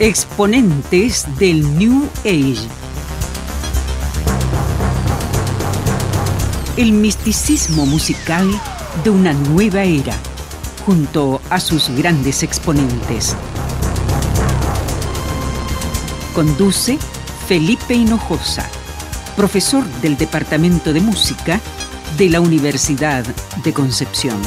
Exponentes del New Age. El misticismo musical de una nueva era, junto a sus grandes exponentes. Conduce Felipe Hinojosa, profesor del Departamento de Música de la Universidad de Concepción.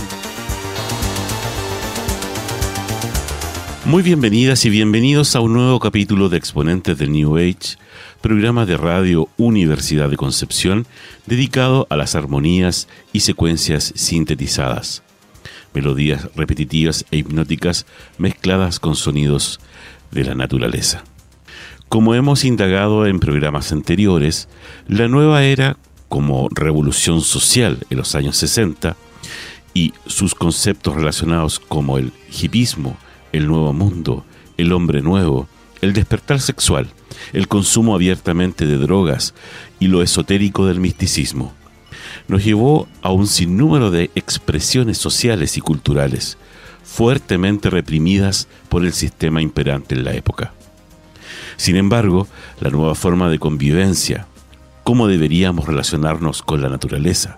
Muy bienvenidas y bienvenidos a un nuevo capítulo de Exponentes del New Age, programa de radio Universidad de Concepción dedicado a las armonías y secuencias sintetizadas, melodías repetitivas e hipnóticas mezcladas con sonidos de la naturaleza. Como hemos indagado en programas anteriores, la nueva era como revolución social en los años 60 y sus conceptos relacionados como el hipismo, el nuevo mundo, el hombre nuevo, el despertar sexual, el consumo abiertamente de drogas y lo esotérico del misticismo. Nos llevó a un sinnúmero de expresiones sociales y culturales, fuertemente reprimidas por el sistema imperante en la época. Sin embargo, la nueva forma de convivencia, cómo deberíamos relacionarnos con la naturaleza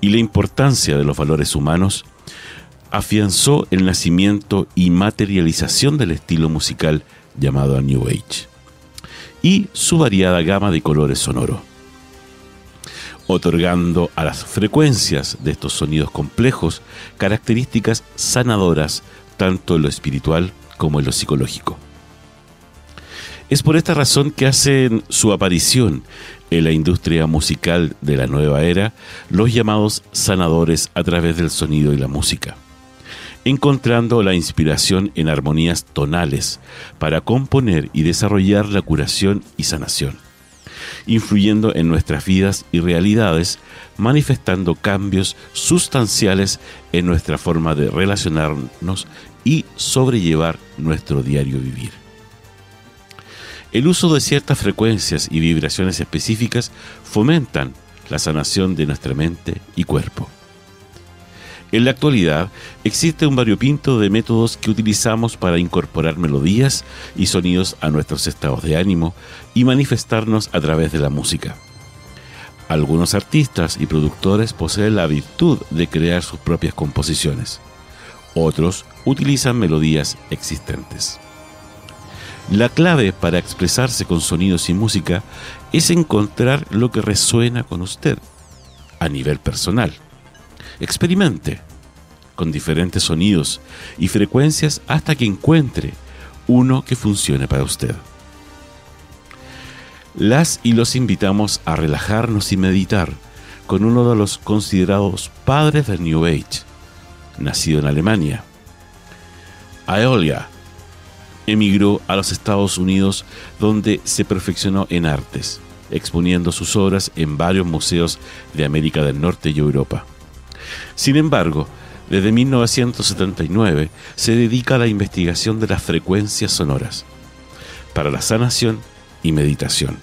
y la importancia de los valores humanos afianzó el nacimiento y materialización del estilo musical llamado New Age y su variada gama de colores sonoros, otorgando a las frecuencias de estos sonidos complejos características sanadoras tanto en lo espiritual como en lo psicológico. Es por esta razón que hacen su aparición en la industria musical de la nueva era los llamados sanadores a través del sonido y la música encontrando la inspiración en armonías tonales para componer y desarrollar la curación y sanación, influyendo en nuestras vidas y realidades, manifestando cambios sustanciales en nuestra forma de relacionarnos y sobrellevar nuestro diario vivir. El uso de ciertas frecuencias y vibraciones específicas fomentan la sanación de nuestra mente y cuerpo. En la actualidad existe un variopinto de métodos que utilizamos para incorporar melodías y sonidos a nuestros estados de ánimo y manifestarnos a través de la música. Algunos artistas y productores poseen la virtud de crear sus propias composiciones. Otros utilizan melodías existentes. La clave para expresarse con sonidos y música es encontrar lo que resuena con usted a nivel personal. Experimente con diferentes sonidos y frecuencias hasta que encuentre uno que funcione para usted. Las y los invitamos a relajarnos y meditar con uno de los considerados padres del New Age, nacido en Alemania. Aeolia emigró a los Estados Unidos donde se perfeccionó en artes, exponiendo sus obras en varios museos de América del Norte y Europa. Sin embargo, desde 1979 se dedica a la investigación de las frecuencias sonoras para la sanación y meditación,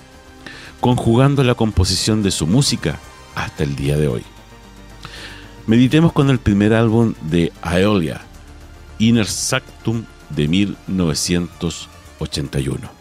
conjugando la composición de su música hasta el día de hoy. Meditemos con el primer álbum de Aeolia, Inner Sactum de 1981.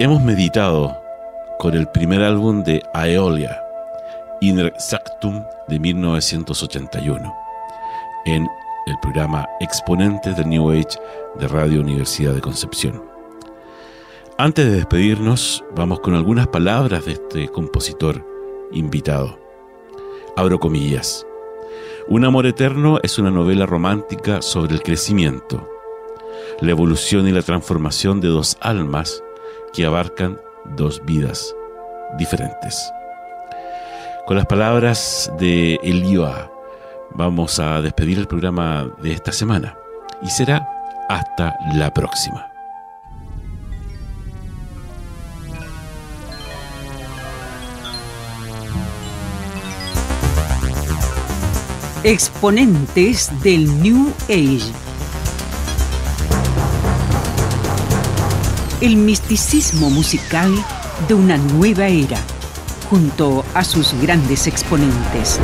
Hemos meditado con el primer álbum de Aeolia, Inner Sactum de 1981, en el programa Exponentes del New Age de Radio Universidad de Concepción. Antes de despedirnos, vamos con algunas palabras de este compositor invitado. Abro comillas. Un amor eterno es una novela romántica sobre el crecimiento, la evolución y la transformación de dos almas que abarcan dos vidas diferentes. Con las palabras de Elioa vamos a despedir el programa de esta semana y será hasta la próxima. Exponentes del New Age. El misticismo musical de una nueva era, junto a sus grandes exponentes.